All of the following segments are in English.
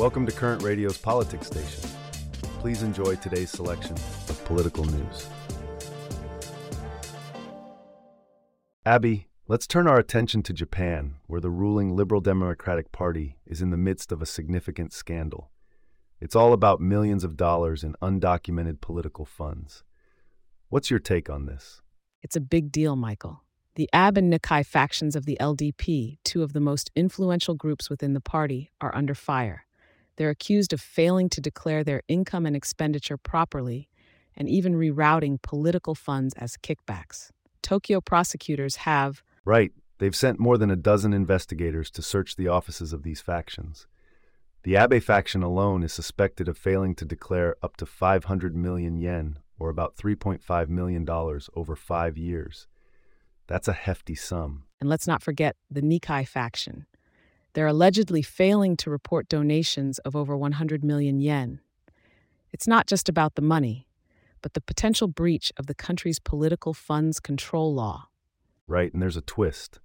Welcome to Current Radio's Politics Station. Please enjoy today's selection of political news. Abbey, let's turn our attention to Japan, where the ruling Liberal Democratic Party is in the midst of a significant scandal. It's all about millions of dollars in undocumented political funds. What's your take on this? It's a big deal, Michael. The Abe and Nikai factions of the LDP, two of the most influential groups within the party, are under fire. They're accused of failing to declare their income and expenditure properly and even rerouting political funds as kickbacks. Tokyo prosecutors have. Right. They've sent more than a dozen investigators to search the offices of these factions. The Abe faction alone is suspected of failing to declare up to 500 million yen, or about $3.5 million, over five years. That's a hefty sum. And let's not forget the Nikai faction. They're allegedly failing to report donations of over 100 million yen. It's not just about the money, but the potential breach of the country's political funds control law. Right, and there's a twist.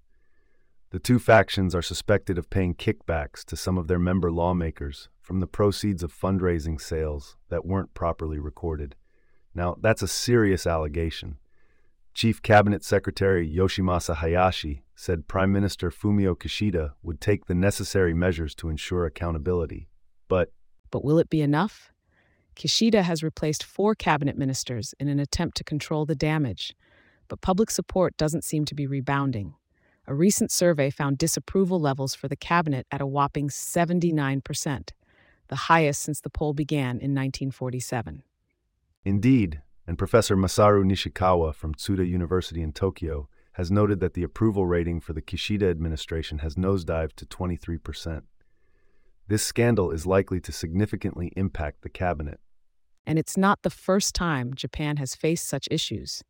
The two factions are suspected of paying kickbacks to some of their member lawmakers from the proceeds of fundraising sales that weren't properly recorded. Now, that's a serious allegation. Chief Cabinet Secretary Yoshimasa Hayashi said Prime Minister Fumio Kishida would take the necessary measures to ensure accountability. But But will it be enough? Kishida has replaced four cabinet ministers in an attempt to control the damage, but public support doesn't seem to be rebounding. A recent survey found disapproval levels for the cabinet at a whopping 79%, the highest since the poll began in 1947. Indeed, and Professor Masaru Nishikawa from Tsuda University in Tokyo has noted that the approval rating for the Kishida administration has nosedived to 23%. This scandal is likely to significantly impact the cabinet. And it's not the first time Japan has faced such issues.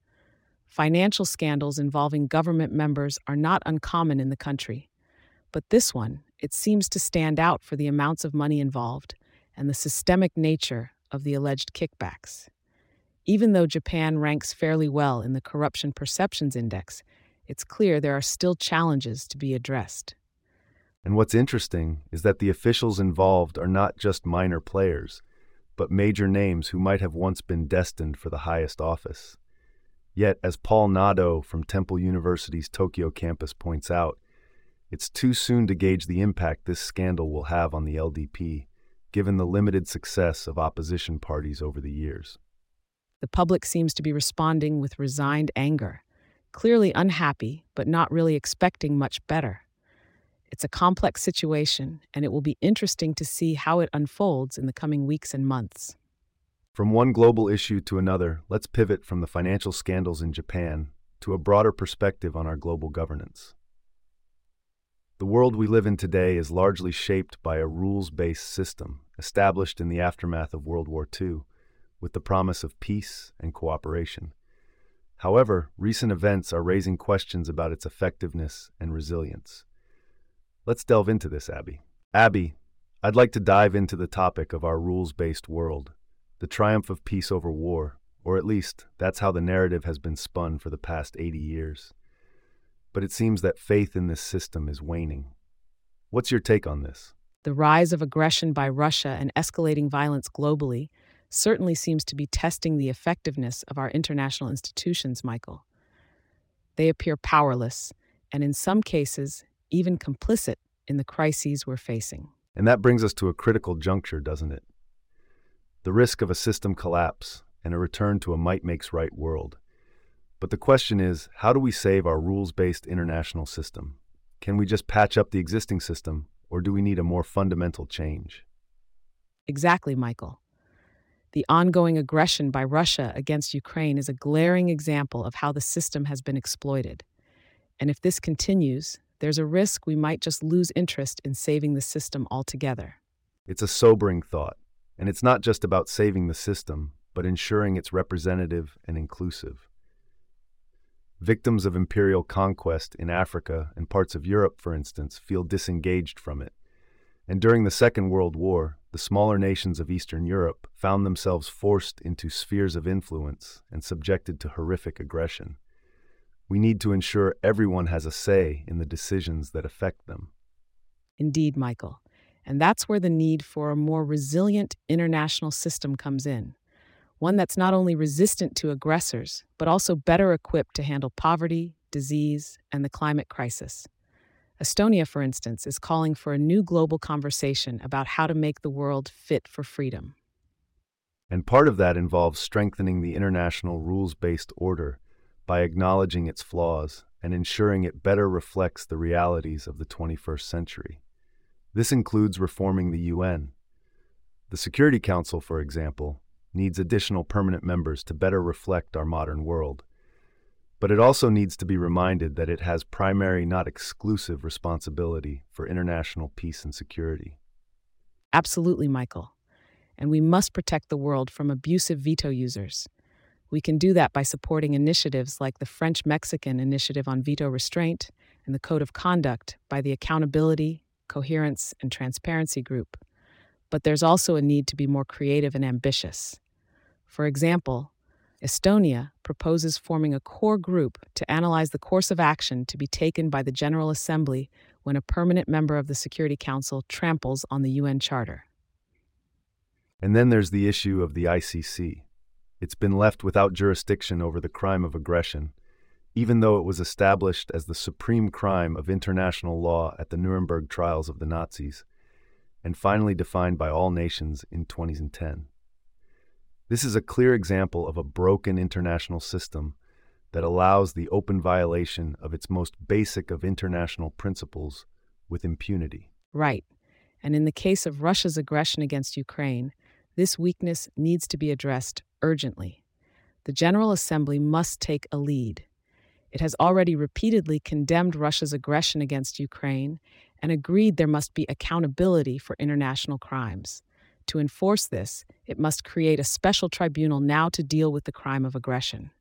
Financial scandals involving government members are not uncommon in the country. But this one, it seems to stand out for the amounts of money involved and the systemic nature of the alleged kickbacks. Even though Japan ranks fairly well in the Corruption Perceptions Index, it's clear there are still challenges to be addressed. And what's interesting is that the officials involved are not just minor players, but major names who might have once been destined for the highest office. Yet, as Paul Nadeau from Temple University's Tokyo campus points out, it's too soon to gauge the impact this scandal will have on the LDP, given the limited success of opposition parties over the years. The public seems to be responding with resigned anger, clearly unhappy, but not really expecting much better. It's a complex situation, and it will be interesting to see how it unfolds in the coming weeks and months. From one global issue to another, let's pivot from the financial scandals in Japan to a broader perspective on our global governance. The world we live in today is largely shaped by a rules based system established in the aftermath of World War II with the promise of peace and cooperation. However, recent events are raising questions about its effectiveness and resilience. Let's delve into this, Abbey. Abbey, I'd like to dive into the topic of our rules based world, the triumph of peace over war, or at least that's how the narrative has been spun for the past 80 years. But it seems that faith in this system is waning. What's your take on this? The rise of aggression by Russia and escalating violence globally certainly seems to be testing the effectiveness of our international institutions, Michael. They appear powerless, and in some cases, even complicit in the crises we're facing. And that brings us to a critical juncture, doesn't it? The risk of a system collapse and a return to a might makes right world. But the question is how do we save our rules based international system? Can we just patch up the existing system, or do we need a more fundamental change? Exactly, Michael. The ongoing aggression by Russia against Ukraine is a glaring example of how the system has been exploited. And if this continues, there's a risk we might just lose interest in saving the system altogether. It's a sobering thought, and it's not just about saving the system, but ensuring it's representative and inclusive. Victims of imperial conquest in Africa and parts of Europe, for instance, feel disengaged from it. And during the Second World War, the smaller nations of Eastern Europe found themselves forced into spheres of influence and subjected to horrific aggression. We need to ensure everyone has a say in the decisions that affect them. Indeed, Michael. And that's where the need for a more resilient international system comes in. One that's not only resistant to aggressors, but also better equipped to handle poverty, disease, and the climate crisis. Estonia, for instance, is calling for a new global conversation about how to make the world fit for freedom. And part of that involves strengthening the international rules based order by acknowledging its flaws and ensuring it better reflects the realities of the 21st century. This includes reforming the UN. The Security Council, for example, needs additional permanent members to better reflect our modern world. But it also needs to be reminded that it has primary, not exclusive, responsibility for international peace and security. Absolutely, Michael. And we must protect the world from abusive veto users. We can do that by supporting initiatives like the French Mexican Initiative on Veto Restraint and the Code of Conduct by the Accountability, Coherence, and Transparency Group. But there's also a need to be more creative and ambitious. For example, Estonia proposes forming a core group to analyze the course of action to be taken by the General Assembly when a permanent member of the Security Council tramples on the UN Charter. And then there's the issue of the ICC. It's been left without jurisdiction over the crime of aggression, even though it was established as the supreme crime of international law at the Nuremberg trials of the Nazis, and finally defined by all nations in 2010. This is a clear example of a broken international system that allows the open violation of its most basic of international principles with impunity. Right. And in the case of Russia's aggression against Ukraine, this weakness needs to be addressed urgently. The General Assembly must take a lead. It has already repeatedly condemned Russia's aggression against Ukraine and agreed there must be accountability for international crimes. To enforce this, it must create a special tribunal now to deal with the crime of aggression.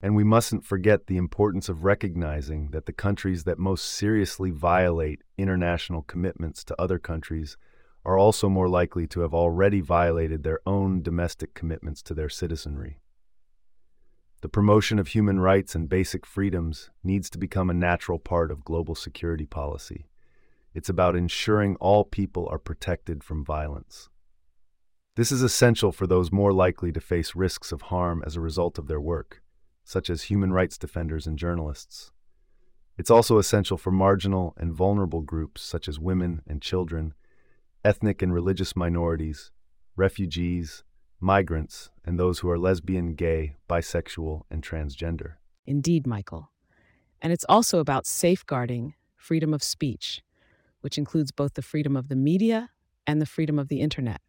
And we mustn't forget the importance of recognizing that the countries that most seriously violate international commitments to other countries are also more likely to have already violated their own domestic commitments to their citizenry. The promotion of human rights and basic freedoms needs to become a natural part of global security policy. It's about ensuring all people are protected from violence. This is essential for those more likely to face risks of harm as a result of their work, such as human rights defenders and journalists. It's also essential for marginal and vulnerable groups such as women and children, ethnic and religious minorities, refugees, migrants, and those who are lesbian, gay, bisexual, and transgender. Indeed, Michael. And it's also about safeguarding freedom of speech, which includes both the freedom of the media and the freedom of the internet.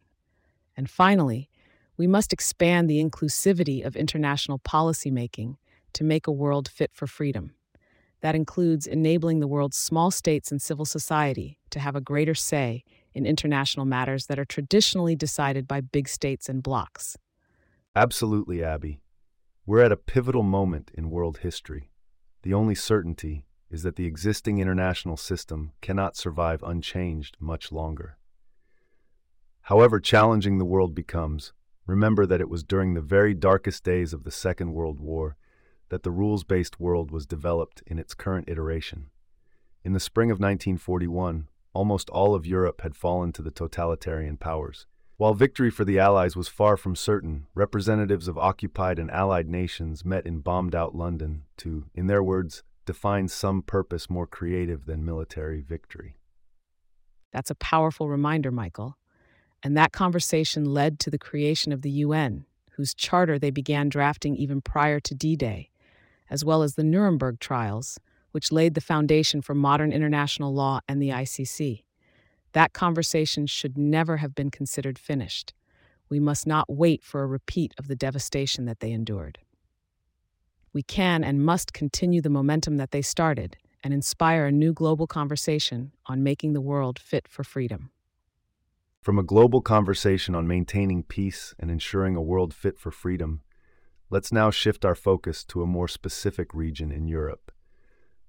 And finally, we must expand the inclusivity of international policymaking to make a world fit for freedom. That includes enabling the world's small states and civil society to have a greater say in international matters that are traditionally decided by big states and blocs. Absolutely, Abbey. We're at a pivotal moment in world history. The only certainty is that the existing international system cannot survive unchanged much longer. However challenging the world becomes, remember that it was during the very darkest days of the Second World War that the rules based world was developed in its current iteration. In the spring of 1941, almost all of Europe had fallen to the totalitarian powers. While victory for the Allies was far from certain, representatives of occupied and allied nations met in bombed out London to, in their words, define some purpose more creative than military victory. That's a powerful reminder, Michael. And that conversation led to the creation of the UN, whose charter they began drafting even prior to D Day, as well as the Nuremberg trials, which laid the foundation for modern international law and the ICC. That conversation should never have been considered finished. We must not wait for a repeat of the devastation that they endured. We can and must continue the momentum that they started and inspire a new global conversation on making the world fit for freedom. From a global conversation on maintaining peace and ensuring a world fit for freedom, let's now shift our focus to a more specific region in Europe.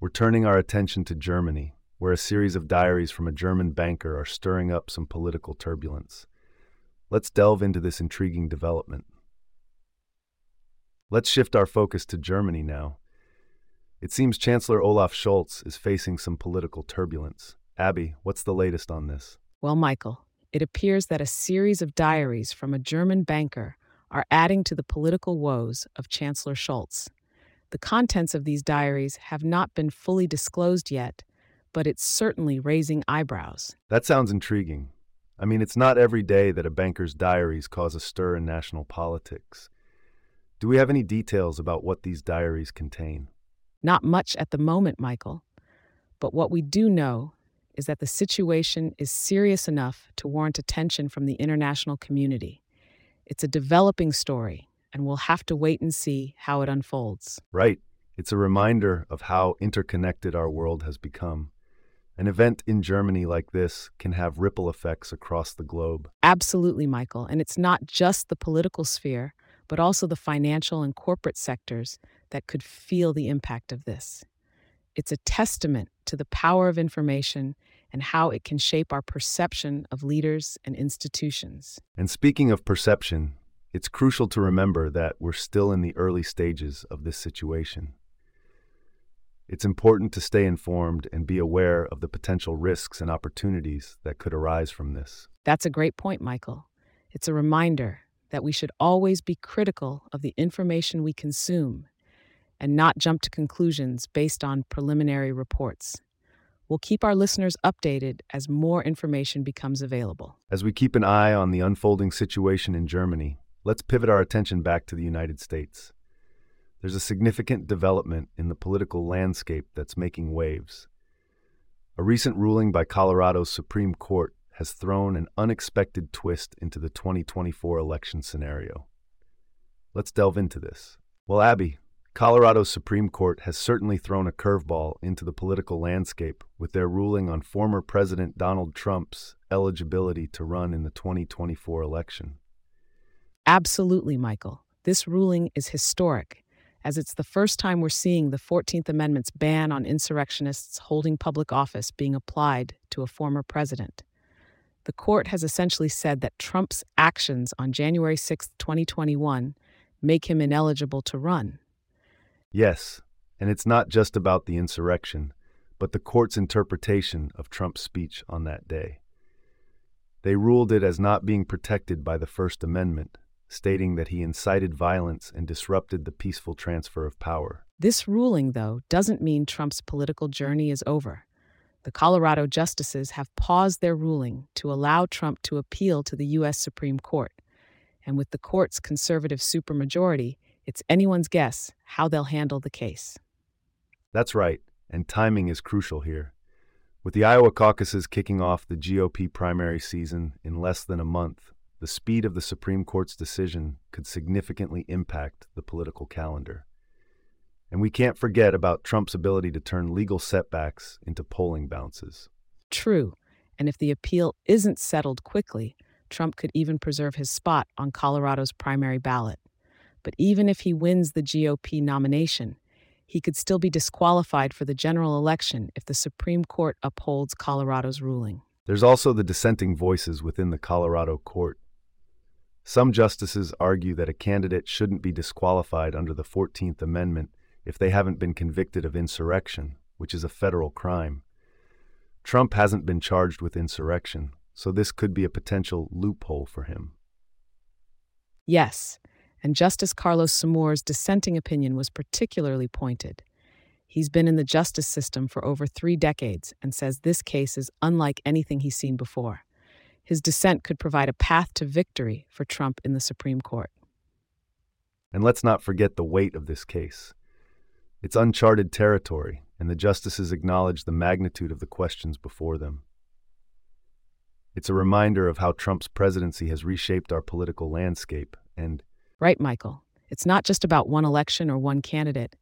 We're turning our attention to Germany, where a series of diaries from a German banker are stirring up some political turbulence. Let's delve into this intriguing development. Let's shift our focus to Germany now. It seems Chancellor Olaf Scholz is facing some political turbulence. Abbey, what's the latest on this? Well, Michael, it appears that a series of diaries from a German banker are adding to the political woes of Chancellor Scholz. The contents of these diaries have not been fully disclosed yet, but it's certainly raising eyebrows. That sounds intriguing. I mean, it's not every day that a banker's diaries cause a stir in national politics. Do we have any details about what these diaries contain? Not much at the moment, Michael. But what we do know is that the situation is serious enough to warrant attention from the international community. It's a developing story, and we'll have to wait and see how it unfolds. Right. It's a reminder of how interconnected our world has become. An event in Germany like this can have ripple effects across the globe. Absolutely, Michael. And it's not just the political sphere, but also the financial and corporate sectors that could feel the impact of this. It's a testament to the power of information and how it can shape our perception of leaders and institutions. And speaking of perception, it's crucial to remember that we're still in the early stages of this situation. It's important to stay informed and be aware of the potential risks and opportunities that could arise from this. That's a great point, Michael. It's a reminder that we should always be critical of the information we consume and not jump to conclusions based on preliminary reports. We'll keep our listeners updated as more information becomes available. As we keep an eye on the unfolding situation in Germany, let's pivot our attention back to the United States. There's a significant development in the political landscape that's making waves. A recent ruling by Colorado's Supreme Court has thrown an unexpected twist into the 2024 election scenario. Let's delve into this. Well, Abbey, Colorado's Supreme Court has certainly thrown a curveball into the political landscape with their ruling on former President Donald Trump's eligibility to run in the 2024 election. Absolutely, Michael. This ruling is historic, as it's the first time we're seeing the 14th Amendment's ban on insurrectionists holding public office being applied to a former president. The court has essentially said that Trump's actions on January 6, 2021, make him ineligible to run. Yes, and it's not just about the insurrection, but the court's interpretation of Trump's speech on that day. They ruled it as not being protected by the First Amendment, stating that he incited violence and disrupted the peaceful transfer of power. This ruling, though, doesn't mean Trump's political journey is over. The Colorado justices have paused their ruling to allow Trump to appeal to the U.S. Supreme Court. And with the court's conservative supermajority, it's anyone's guess how they'll handle the case. That's right, and timing is crucial here. With the Iowa caucuses kicking off the GOP primary season in less than a month, the speed of the Supreme Court's decision could significantly impact the political calendar. And we can't forget about Trump's ability to turn legal setbacks into polling bounces. True, and if the appeal isn't settled quickly, Trump could even preserve his spot on Colorado's primary ballot. But even if he wins the GOP nomination, he could still be disqualified for the general election if the Supreme Court upholds Colorado's ruling. There's also the dissenting voices within the Colorado court. Some justices argue that a candidate shouldn't be disqualified under the 14th Amendment if they haven't been convicted of insurrection, which is a federal crime. Trump hasn't been charged with insurrection, so this could be a potential loophole for him. Yes, and Justice Carlos Samour's dissenting opinion was particularly pointed. He's been in the justice system for over three decades and says this case is unlike anything he's seen before. His dissent could provide a path to victory for Trump in the Supreme Court. And let's not forget the weight of this case. It's uncharted territory, and the justices acknowledge the magnitude of the questions before them. It's a reminder of how Trump's presidency has reshaped our political landscape and Right, Michael. It's not just about one election or one candidate.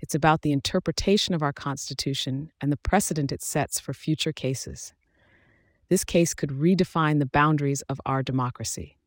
It's about the interpretation of our Constitution and the precedent it sets for future cases. This case could redefine the boundaries of our democracy.